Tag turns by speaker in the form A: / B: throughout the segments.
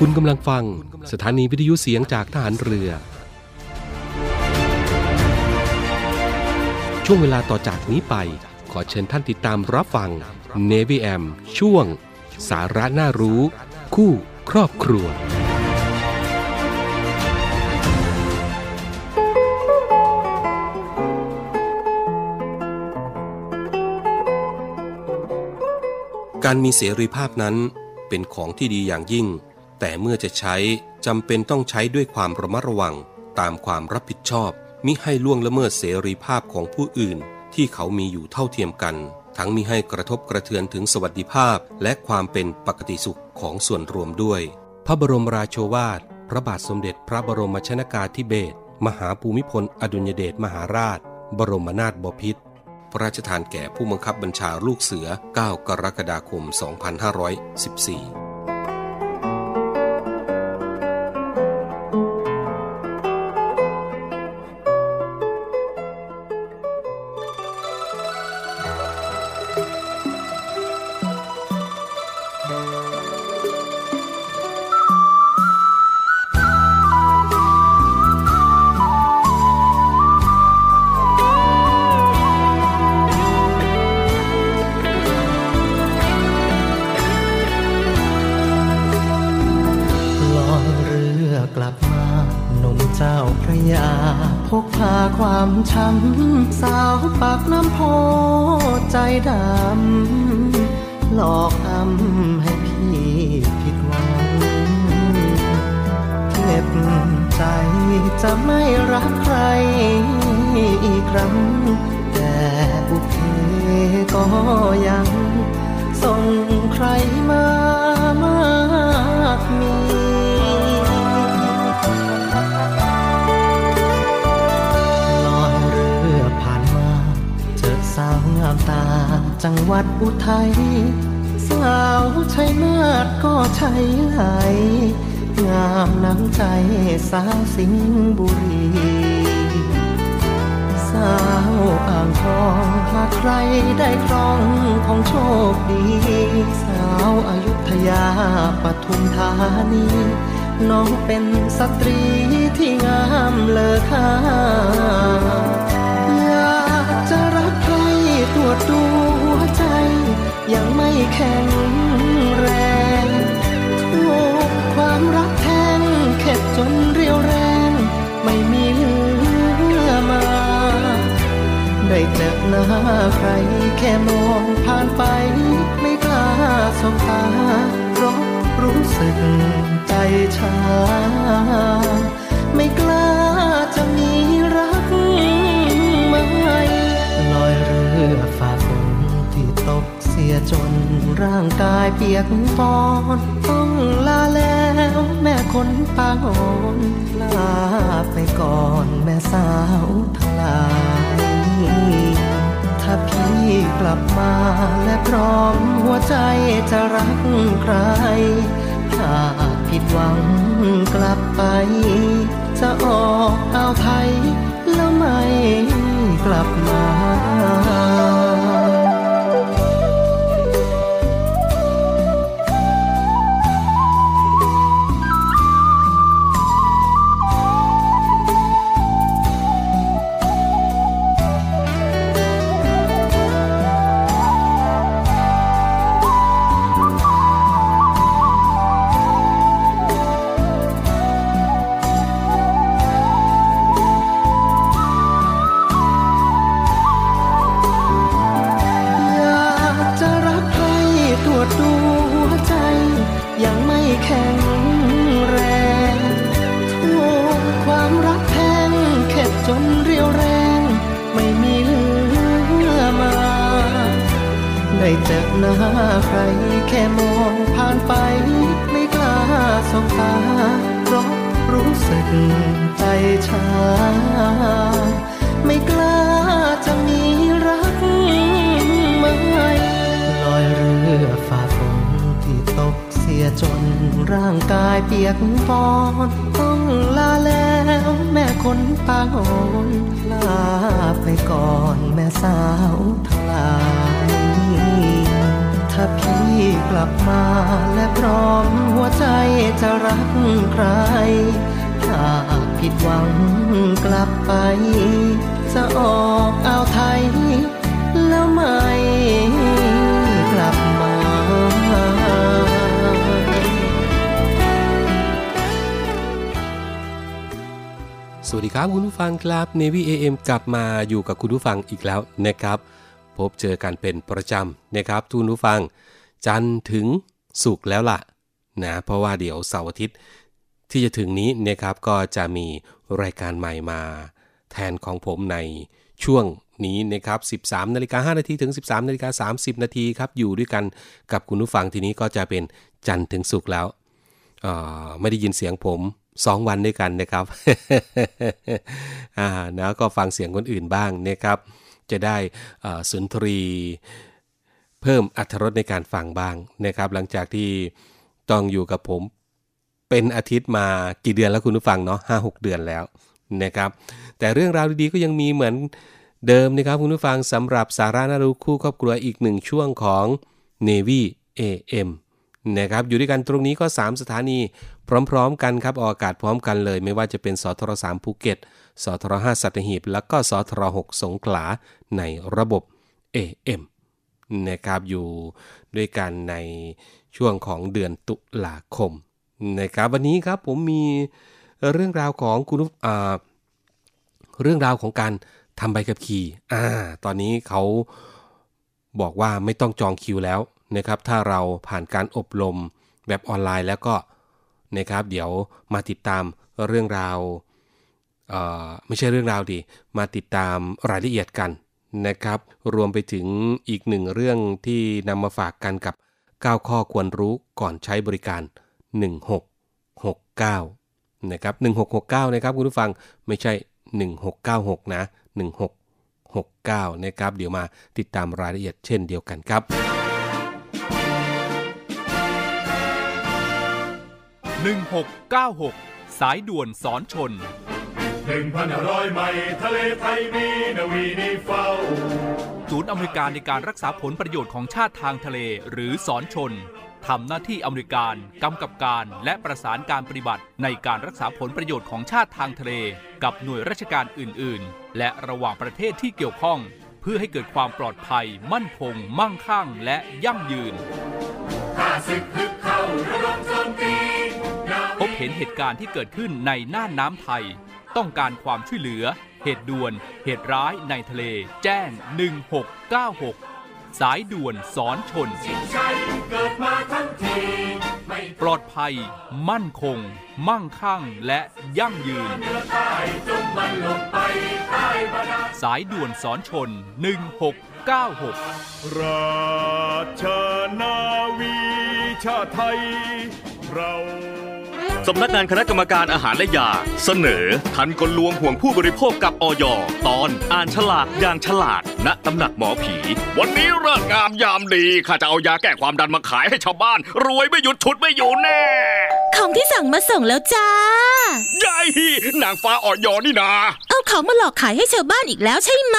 A: คุณกำลังฟังสถานีวิทยุเสียงจากทหารเรือ ช่วงเวลาต่อจากนี้ไป ขอเชิญท่านติดตามรับฟัง Navy AM ช่วง สาระน่ารู้ คู่ครอบครัว การมีเสรีภาพนั้นเป็นของที่ดีอย่างยิ่ง แต่เมื่อจะใช้จำเป็นต้องใช้ด้วยความระมัดระวังตามความรับผิดชอบ มิให้ล่วงละเมิดเสรีภาพของผู้อื่น ที่เขามีอยู่เท่าเทียมกัน ทั้งมิให้กระทบกระเทือนถึงสวัสดิภาพ และความเป็นปกติสุขของส่วนรวมด้วย พระบรมราโชวาท พระบาทสมเด็จพระบรมชนากาธิเบศรมหาภูมิพลอดุลยเดชมหาราช บรมนาถบพิตรพระราชทานแก่ผู้บังคับบัญชาลูกเสือ 9 กรกฎาคม 2514
B: ช้ำสาวปากน้ำโพใจดำ หลอกอำให้พี่ผิดหวังเก็บใจจะไม่รักใครอีกครั้ง แต่บุพเพก็ยังส่งใครมา งหวัดอุทัยสาวชัยนาทก็ใช่ไหลงามน้ำใจสาวสิงห์บุรี สาวอ่างทองหากใครได้ครองคงโชคดี สาวอายุทยาปทุมธานีน้องเป็นสตรีที่งามเลอค่าอยากจะรักใครตรวจดู ยังไม่แข็งแรงถูกความรักแทงเข็ดจนเรียวแรง ไม่มีเหลือมา ได้เจอหน้าใครแค่มองผ่านไป ไม่กล้าสบตาเพราะรู้สึกใจชา ไม่กล้าจะมี ร่างกายเปียกปอนต้องลาแล้วแม่คนปางอ่อนลาไปก่อนแม่สาวทั้งหลาย ถ้าพี่กลับมาและพร้อมหัวใจจะรักใครถ้าผิดหวังกลับไป จะออกเอาไทยแล้วไม่กลับมา สบตาเพราะรู้สึกใจชา ไม่กล้าจะมีรักใหม่ลอยเรือฝ่าฝนที่ตกเสียจนร่างกายเปียกปอนต้องลาแล้วแม่คนปางอ่อนลาไปก่อนแม่สาวทั้งหลาย ถ้าพี่กลับมาและพร้อมหัวใจจะรักใครถ้าผิดหวังกลับไป จะออกเอาวไทย แล้วไม่กลับมา
A: สวัสดีครับคุณผู้ฟังครับ Navy AM กลับมาอยู่กับคุณผู้ฟังอีกแล้วนะครับ พบเจอกันเป็นประจำนะครับทุกผู้ฟัง จันถึงสุกแล้วล่ะนะเพราะว่าเดี๋ยวเสาร์อาทิตย์ที่จะถึงนี้นะครับก็จะมีรายการใหม่มา แทนของผมในช่วงนี้นะครับ 13นาฬิกา5นาทีถึง 13นาฬิกา30 นาทีครับ อยู่ด้วยกันกับคุณผู้ฟังทีนี้ก็จะเป็นจันทร์ถึงสุกร์แล้ว ไม่ได้ยินเสียงผมสองวันด้วยกันนะครับ อ่าแล้วก็ฟังเสียงคนอื่นบ้างนะครับ จะได้สุนทรีเพิ่มอัธรสในการฟังบ้างนะครับ หลังจากที่ต้องอยู่กับผมเป็นอาทิตย์มากี่เดือนแล้วคุณผู้ฟังเนาะห้าหกเดือนแล้วนะครับ แต่เรื่องราวดีๆก็ยังมีเหมือนเดิมนะครับคุณผู้ฟังสำหรับสาระน่ารู้คู่ครอบครัวอีกหนึ่งช่วงของ Navy AM นะครับอยู่ด้วยกันตรงนี้ก็ 3 สถานี พร้อม ๆ กันครับออกอากาศพร้อมกันเลย ไม่ว่าจะเป็นสทร3ภูเก็ต สทร5สัตหีบ แล้วก็สทร6สงขลาในระบบ AM นะครับอยู่ด้วยกันในช่วงของเดือนตุลาคมนะครับวันนี้ครับผมมีเรื่องราวของคุณผู้อ่าเรื่องราวของการทำใบขับขี่อ่าตอนนี้เขาบอกว่าไม่ต้องจองคิวแล้วนะครับถ้าเราผ่านการอบรมแบบออนไลน์แล้วก็นะครับเดี๋ยวมาติดตามเรื่องราว ไม่ใช่เรื่องราวดี มาติดตามรายละเอียดกันนะครับ รวมไปถึงอีกหนึ่งเรื่องที่นำมาฝากกันกับ 9 ข้อควรรู้ก่อนใช้บริการ 1669 นะครับ 1669 นะครับคุณผู้ฟังไม่ใช่ 1696 นะ 1669 นะครับ เดี๋ยวมาติดตามรายละเอียดเช่นเดียวกันครับ
C: 1696 สายด่วนสอนชน
D: หนึ่งพันห้าร้อยไมล์ทะเลไทยมีนาวีนิเฝ้า
C: ศูนย์อเมริการในการรักษาผลประโยชน์ของชาติทางทะเลหรือสอนชนทำหน้าที่อเมริการกำกับการและประสานการปฏิบัติในการรักษาผลประโยชน์ของชาติทางทะเล กับหน่วยราชการอื่น ๆ และระหว่างประเทศที่เกี่ยวข้อง เพื่อให้เกิดความปลอดภัย มั่นคง มั่งคั่ง และยั่งยืน
D: ข้าศึกฮึกเข้าระดมโจมตีนา
C: พบเห็นเหตุการณ์ที่เกิดขึ้นในน่านน้ำไทย ต้องการความช่วยเหลือ เหตุด่วน เหตุร้ายในทะเล แจ้ง 1696 สายด่วนสอนชน
D: ช
C: ปลอดภัย มั่นคง มั่งคั่งและยั่งยืน สายด่วนสอนชน 1696
D: ราชนาวีชาไทยเรา
E: สำนักงานคณะกรรมการอาหารและยา เสนอทันกลลวงห่วงผู้บริโภคกับออยตอนอ่านฉลากอย่างฉลาด ณตำหนักหมอผี วันนี้เลิกงามยามดีข้าจะเอายาแก้ความดันมาขายให้ชาวบ้าน รวยไม่หยุดฉุดไม่อยู่แน่
F: ของที่สั่งมาส่งแล้วจ้า
E: ใหญ่นางฟ้าออยนี่นา
F: เอาของมาหลอกขายให้ชาวบ้านอีกแล้วใช่ไหม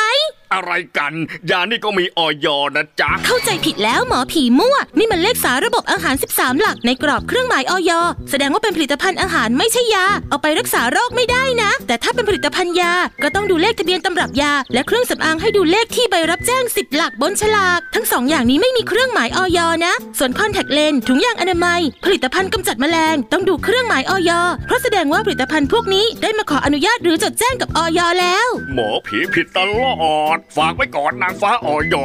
E: อะไรกัน ยานี่ก็มีออยนะจ๊ะ
F: เข้าใจผิดแล้วหมอผีมั่ว นี่มันเลขสาระบบอาหาร 13 หลักในกรอบเครื่องหมายออยแสดงว่าเป็นผลิตภัณฑ์อาหารไม่ใช่ยา เอาไปรักษาโรคไม่ได้นะ แต่ถ้าเป็นผลิตภัณฑ์ยา ก็ต้องดูเลขทะเบียนตำรับยา และเครื่องสำอางให้ดูเลขที่ใบรับแจ้ง 10 หลักบนฉลาก ทั้งสองอย่างนี้ไม่มีเครื่องหมายออยนะ ส่วนคอนแทคเลนส์ถุงยางอนามัย ผลิตภัณฑ์กำจัดแมลง ต้องดูเครื่องหมายออยเพราะแสดงว่าผลิตภัณฑ์พวกนี้ได้มาขออนุญาตหรือจดแจ้งกับออยแล้ว
E: หมอผีผิดตลอดฝากไว้ก่อนนางฟ้าออย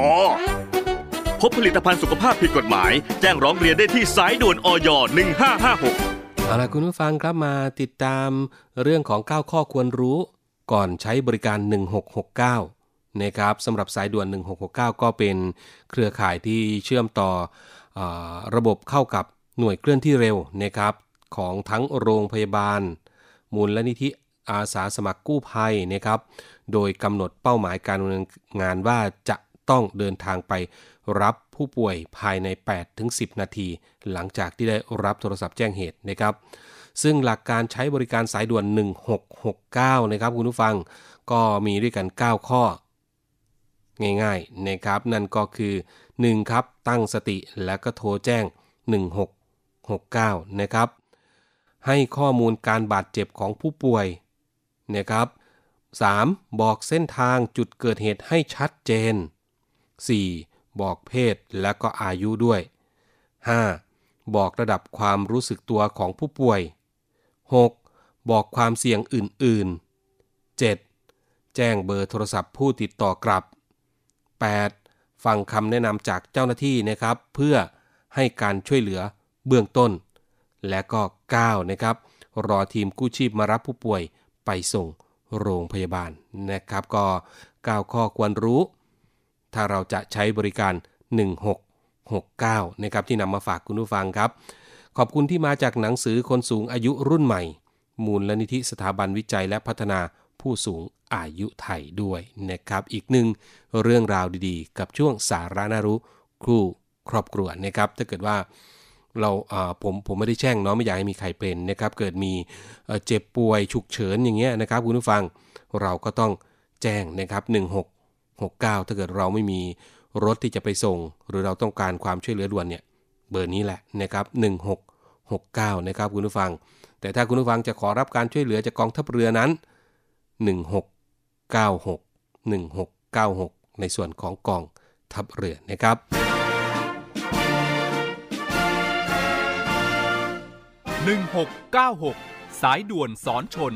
E: พบผลิตภัณฑ์สุขภาพผิดกฎหมาย แจ้งร้องเรียนได้ที่สายด่วนออย1556
A: เอาล่ะคุณผู้ฟังครับมาติดตามเรื่องของ 9 ข้อควรรู้ ก่อนใช้บริการ 1669 นะครับสำหรับสายด่วน 1669 ก็เป็นเครือข่ายที่เชื่อมต่ออระบบเข้ากับหน่วยเคลื่อนที่เร็วนะครับของทั้งโรงพยาบาล มูลนิธิอาสาสมัครกู้ภัยนะครับ โดยกำหนดเป้าหมายการดำเนินงานว่าจะต้องเดินทางไปรับผู้ป่วยภายใน 8-10 นาที หลังจากที่ได้รับโทรศัพท์แจ้งเหตุนะครับ ซึ่งหลักการใช้บริการสายด่วน 1669 นะครับคุณผู้ฟังก็มีด้วยกัน 9 ข้อ ง่ายๆนะครับ นั่นก็คือ 1. ครับ ตั้งสติแล้วก็โทรแจ้ง 1669 นะครับ ให้ข้อมูลการบาดเจ็บของผู้ป่วยนะครับ 3. บอกเส้นทางจุดเกิดเหตุให้ชัดเจน 4. บอกเพศและก็อายุด้วย 5. บอกระดับความรู้สึกตัวของผู้ป่วย 6. บอกความเสี่ยงอื่น ๆ 7. แจ้งเบอร์โทรศัพท์ผู้ติดต่อกลับ 8. ฟังคำแนะนำจากเจ้าหน้าที่นะครับ เพื่อให้การช่วยเหลือเบื้องต้น และก็ 9 นะครับ รอทีมกู้ชีพมารับผู้ป่วยไปส่ง โรงพยาบาลนะครับ ก็ 9 ข้อควรรู้ ถ้าเราจะใช้บริการ 1669 นะครับที่นำมาฝากคุณผู้ฟังครับ ขอบคุณที่มาจากหนังสือคนสูงอายุรุ่นใหม่ มูลลนิธิสถาบันวิจัยและพัฒนาผู้สูงอายุไทยด้วยนะครับ อีกหนึ่งเรื่องราวดีๆ กับช่วงสาระน่ารู้ครูครอบครัวนะครับ ถ้าเกิดว่า เราผมผมไม่ได้แช่งเนาะไม่อยากให้มีใครเป็นนะครับเกิดมีเจ็บป่วยฉุกเฉินอย่างเงี้ยนะครับคุณผู้ฟังเราก็ต้องแจ้งนะครับ1669 ถ้าเกิดเราไม่มีรถที่จะไปส่ง หรือเราต้องการความช่วยเหลือด่วนเนี่ยเบอร์นี้แหละนะครับ1669 นะครับคุณผู้ฟัง แต่ถ้าคุณผู้ฟังจะขอรับการช่วยเหลือจากกองทัพเรือนั้น 1696 1696 ในส่วนของกองทัพเรือนะครับ
C: 1696 สายด่วนสอนชน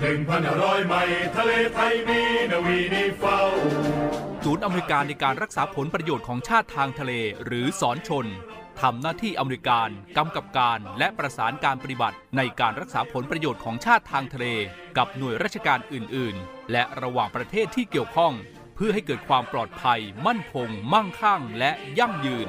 D: หนึ่งพันร้อยไมล์ทะเลไทยมีนาวีนีเฝ้า
C: ศูนย์อเมริการในการรักษาผลประโยชน์ของชาติทางทะเลหรือสอนชนทำหน้าที่อเมริการกำกับการและประสานการปฏิบัติในการรักษาผลประโยชน์ของชาติทางทะเล กับหน่วยราชการอื่น ๆ และระหว่างประเทศที่เกี่ยวข้อง เพื่อให้เกิดความปลอดภัย มั่นคง มั่งคั่ง และยั่งยืน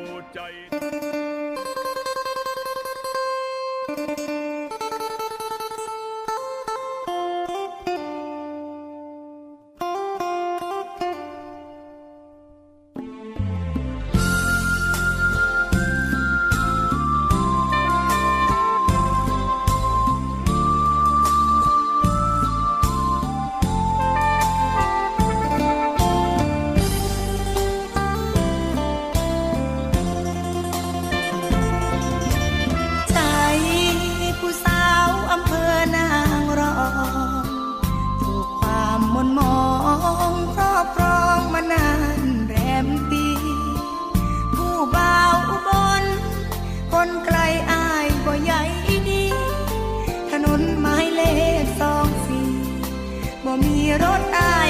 D: ใจ
G: มีรถอา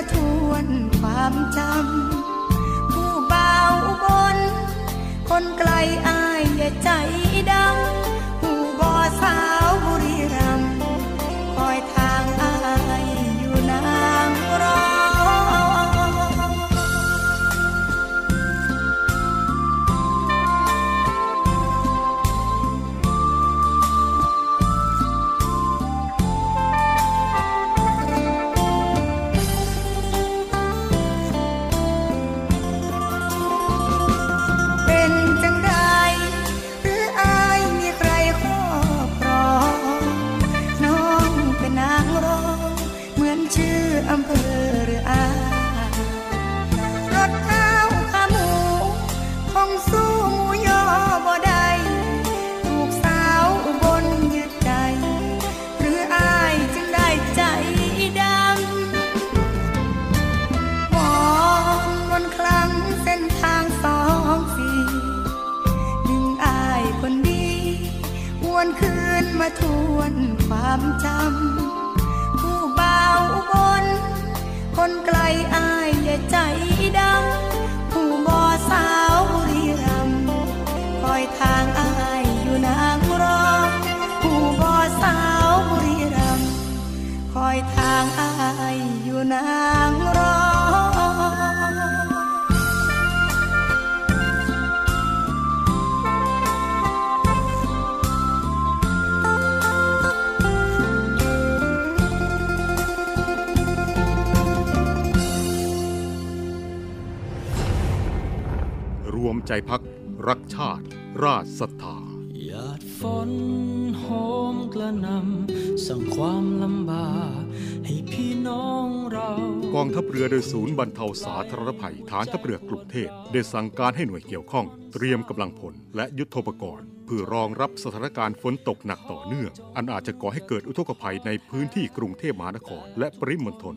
G: มาทวนความจำ ผู้เบาบน คนไกลอายอย่าใจ ทวนความจำผู้บ่าวบน คนไกลอายอย่าใจดำผู้บ่อสาวบุรีรำคอยทาง
D: ใจพักรักชาติ ราชศรัทธา
H: หยาดฝนโหมกระหนำสั่งความลำบากให้พี่น้องเรา
D: กองทัพเรือโดยศูนย์บรรเทาสาธารณภัยฐานทัพเรือกรุงเทพได้สั่งการให้หน่วยเกี่ยวข้อง เตรียมกำลังพลและยุทโธปกรณ์ เพื่อรองรับสถานการณ์ฝนตกหนักต่อเนื่อง อันอาจจะก่อให้เกิดอุทกภัยในพื้นที่กรุงเทพมหานคร และปริมณฑล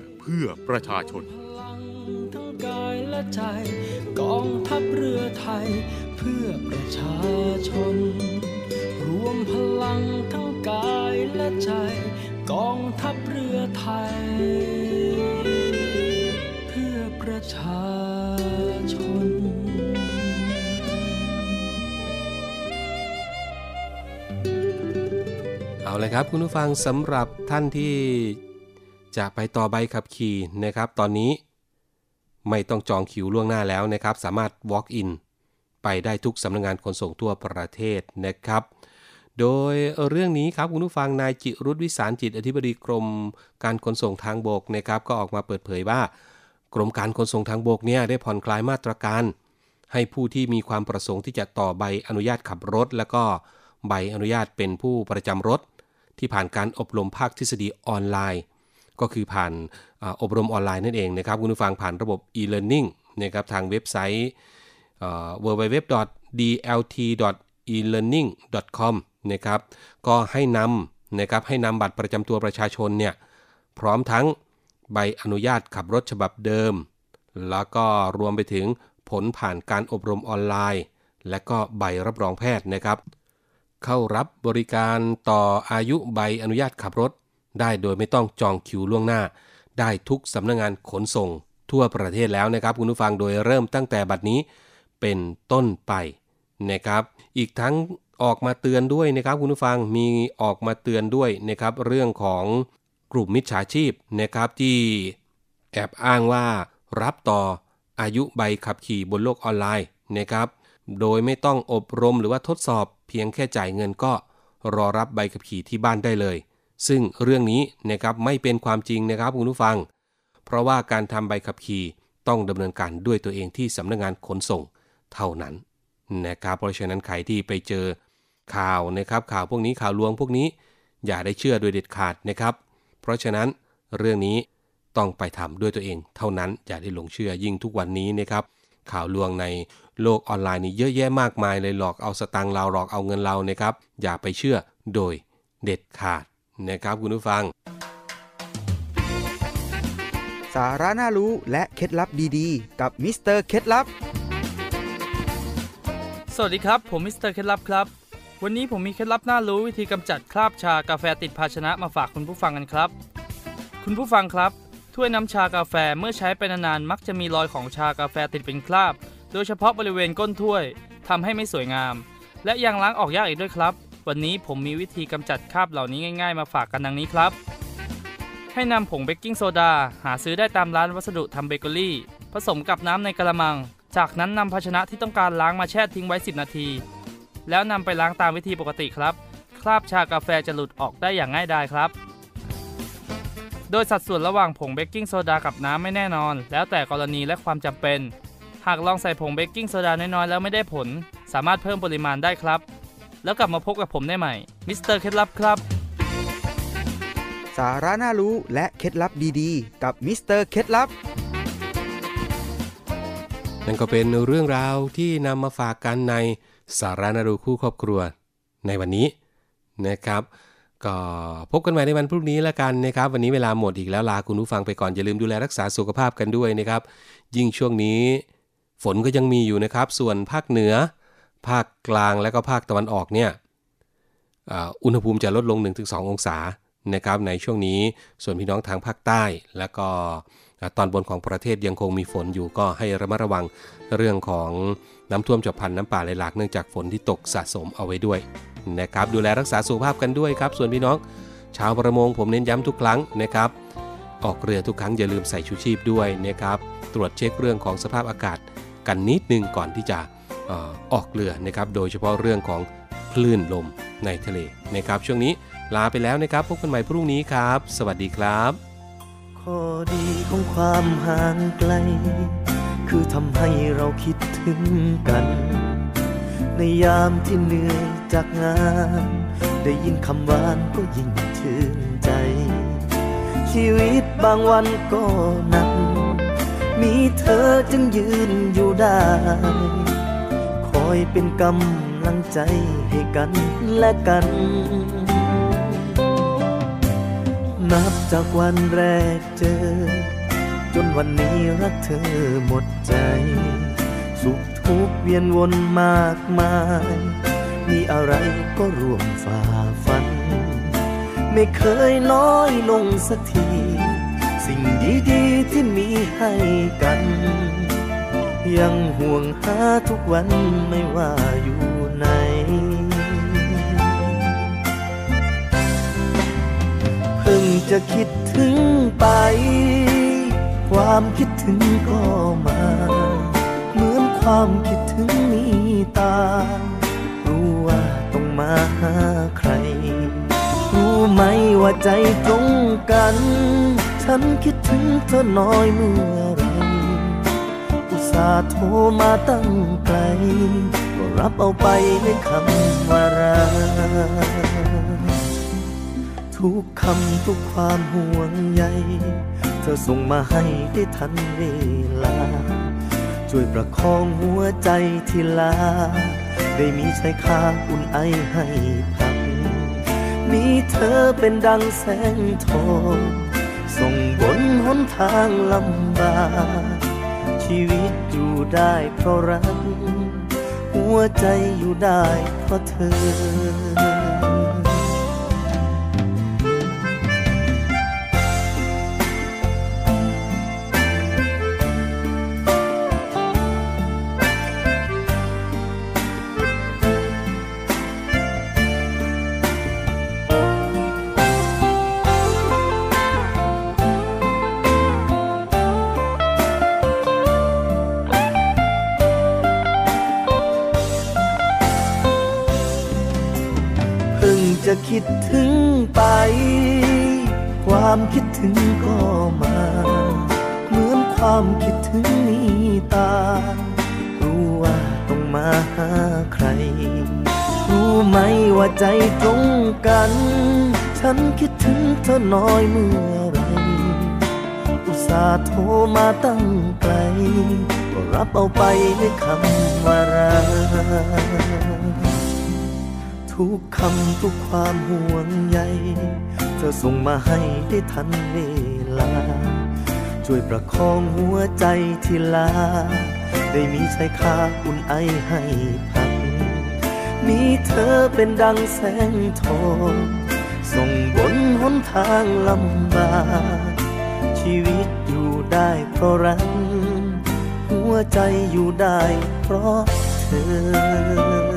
D: เพื่อประชาชน
H: ทั้งกายและใจ กองทัพเรือไทย เพื่อประชาชน รวมพลังทั้งกายและใจ กองทัพเรือไทย เพื่อประชาชน
A: เอาเลยครับคุณผู้ฟังสำหรับท่านที่ จะไปต่อใบขับขี่นะครับ ตอนนี้ไม่ต้องจองคิวล่วงหน้าแล้วนะครับ สามารถ walk in ไปได้ทุกสำนักงานขนส่งทั่วประเทศนะครับ โดยเรื่องนี้ครับคุณผู้ฟังนายจิรุธวิสารจิตอธิบดีกรมการขนส่งทางบกนะครับ ก็ออกมาเปิดเผยว่า กรมการขนส่งทางบกเนี่ยได้ผ่อนคลายมาตรการ ให้ผู้ที่มีความประสงค์ที่จะต่อใบอนุญาตขับรถ แล้วก็ใบอนุญาตเป็นผู้ประจำรถ ที่ผ่านการอบรมภาคทฤษฎีออนไลน์ ก็คือผ่านออบรมออนไลน์นั่นเองนะครับคุณผู้ฟังผ่านระบบ e-learning นะครับทางเว็บไซต์ www.dlt.elearning.com นะครับก็ให้นำนะครับให้นำบัตรประจำตัวประชาชนเนี่ยพร้อมทั้งใบอนุญาตขับรถฉบับเดิม แล้วก็รวมไปถึงผลผ่านการอบรมออนไลน์ และก็ใบรับรองแพทย์นะครับ เข้ารับบริการต่ออายุใบอนุญาตขับรถ ได้โดยไม่ต้องจองคิวล่วงหน้า ได้ทุกสำนักงงานขนส่งทั่วประเทศแล้วนะครับ คุณผู้ฟังโดยเริ่มตั้งแต่บัดนี้เป็นต้นไปนะครับ อีกทั้งออกมาเตือนด้วยนะครับคุณผู้ฟังมีออกมาเตือนด้วยนะครับเรื่องของกลุ่มมิจฉาชีพนะครับที่แอบอ้างว่ารับต่ออายุใบขับขี่บนโลกออนไลน์นะครับ โดยไม่ต้องอบรมหรือว่าทดสอบเพียงแค่จ่ายเงินก็รอรับใบขับขี่ที่บ้านได้เลย ซึ่งเรื่องนี้นะครับไม่เป็นความจริงนะครับคุณผู้ฟัง เพราะว่าการทำใบขับขี่ต้องดำเนินการด้วยตัวเองที่สำนักงานขนส่งเท่านั้นนะครับเพราะฉะนั้นใครที่ไปเจอข่าวนะครับข่าวพวกนี้ข่าวลวงพวกนี้ อย่าได้เชื่อโดยเด็ดขาดนะครับ เพราะฉะนั้นเรื่องนี้ต้องไปทำด้วยตัวเอง เท่านั้นอย่าได้หลงเชื่อยิ่งทุกวันนี้นะครับข่าวลวงในโลกออนไลน์นี่เยอะแยะมากมายเลยหลอกเอาสตังค์เราหลอกเอาเงินเรานะครับอย่าไปเชื่อโดยเด็ดขาด นะครับคุณผู้ฟัง
I: สาระน่ารู้และเคล็ดลับดีๆ กับมิสเตอร์เคล็ดลับ
J: สวัสดีครับ ผมมิสเตอร์เคล็ดลับครับ วันนี้ผมมีเคล็ดลับน่ารู้วิธีกำจัดคราบชากาแฟติดภาชนะมาฝากคุณผู้ฟังกันครับ คุณผู้ฟังครับ ถ้วยน้ำชากาแฟเมื่อใช้ไปนานๆมักจะมีรอยของชากาแฟติดเป็นคราบ โดยเฉพาะบริเวณก้นถ้วยทำให้ไม่สวยงาม และยังล้างออกยากอีกด้วยครับ วันนี้ผมมีวิธีกำจัดคราบเหล่านี้ง่ายๆ มาฝากกันดังนี้ครับ ให้นำผงเบกกิ้งโซดา หาซื้อได้ตามร้านวัสดุทำเบเกอรี่ ผสมกับน้ำในกระมัง จากนั้นนำภาชนะที่ต้องการล้างมาแช่ทิ้งไว้ 10 นาที แล้วนำไปล้างตามวิธีปกติครับ คราบชากาแฟจะหลุดออกได้อย่างง่ายดายครับ โดยสัดส่วนระหว่างผงเบกกิ้งโซดากับน้ำไม่แน่นอน แล้วแต่กรณีและความจำเป็น หากลองใส่ผงเบกกิ้งโซดาน้อยๆแล้วไม่ได้ผล สามารถเพิ่มปริมาณได้ครับ แล้วกลับมาพบกับผมได้ใหม่มิสเตอร์เคล็ดลับครับ
I: สาระน่ารู้และเคล็ดลับดีๆ กับมิสเตอร์เคล็ดลับ
A: นั่นก็เป็นเรื่องราวที่นำมาฝากกันในสาระน่ารู้คู่ครอบครัว ในวันนี้นะครับ ก็พบกันใหม่ในวันพรุ่งนี้แล้วกันนะครับ วันนี้เวลาหมดอีกแล้วลาคุณผู้ฟังไปก่อนอย่าลืมดูแลรักษาสุขภาพกันด้วยนะครับ ยิ่งช่วงนี้ ฝนก็ยังมีอยู่นะครับ ส่วนภาคเหนือ ภาคกลางและก็ภาคตะวันออกเนี่ยอุณหภูมิจะลดลง 1-2 องศานะครับในช่วงนี้ส่วนพี่น้องทางภาคใต้ แล้วก็ตอนบนของประเทศยังคงมีฝนอยู่ก็ให้ระมัดระวังเรื่องของน้ำท่วมฉับพลันน้ำป่าไหลหลากเนื่องจากฝนที่ตกสะสมเอาไว้ด้วยนะครับดูแลรักษาสุขภาพกันด้วยครับ ส่วนพี่น้อง ชาวประมงผมเน้นย้ำทุกครั้งนะครับ ออกเรือทุกครั้งอย่าลืมใส่ชูชีพด้วยนะครับ ตรวจเช็คเรื่องของสภาพอากาศกันนิดนึงก่อนที่จะ ออกเรือนะครับโดยเฉพาะเรื่องของคลื่นลมในทะเลนะครับ ช่วงนี้ลาไปแล้วนะครับพบกันใหม่พรุ่งนี้ครับ สวัสดีครับ
K: ข้อดีของความห่างไกล คือทำให้เราคิดถึงกัน ในยามที่เหนื่อยจากงาน ได้ยินคำหวานก็ยิ่งชื่นใจ ชีวิตบางวันก็หนักมีเธอจึงยืนอยู่ได้ อยเป็นกำลังใจให้กันและกัน นับจากวันแรกเจอ จนวันนี้รักเธอหมดใจ สุขทุกเวียนวนมากมาย มีอะไรก็ร่วมฝ่าฟัน ไม่เคยน้อยลงสักที สิ่งดีๆที่มีให้กัน ยังห่วงหาทุกวันไม่ว่าอยู่ไหน เพิ่งจะคิดถึงไป ความคิดถึงก็มา เหมือนความคิดถึงมีตา รู้ว่าต้องมาหาใคร รู้ไหมว่าใจตรงกัน ฉันคิดถึงเธอน้อยเมื่อไร สาโทรมาตั้งไกล ก็รับเอาไปด้วยคำว่ารักทุกคำทุกความห่วงใย เธอส่งมาให้ได้ทันเวลา ช่วยประคองหัวใจที่ลา ได้มีชายคาอุ่นไอให้พัก มีเธอเป็นดังแสงทองส่งบนหนทางลำบาก ชีวิตอยู่ได้เพราะรัก หัวใจอยู่ได้เพราะเธอ คิดถึงไป ความคิดถึงก็มา เหมือนความคิดถึงมีตา รู้ว่าต้องมาหาใคร รู้ไหมว่าใจตรงกัน ฉันคิดถึงเธอน้อยเมื่อไร อุตส่าห์โทรมาตั้งไกลก็รับเอาไปด้วยคำว่ารัก ทุกคำทุกความห่วงใย เธอส่งมาให้ได้ทันเวลา ช่วยประคองหัวใจที่ลา ได้มีชายคาอุ่นไอให้พัก มีเธอเป็นดังแสงทองส่งบนหนทางลำบากชีวิตอยู่ได้เพราะรัก หัวใจอยู่ได้เพราะเธอ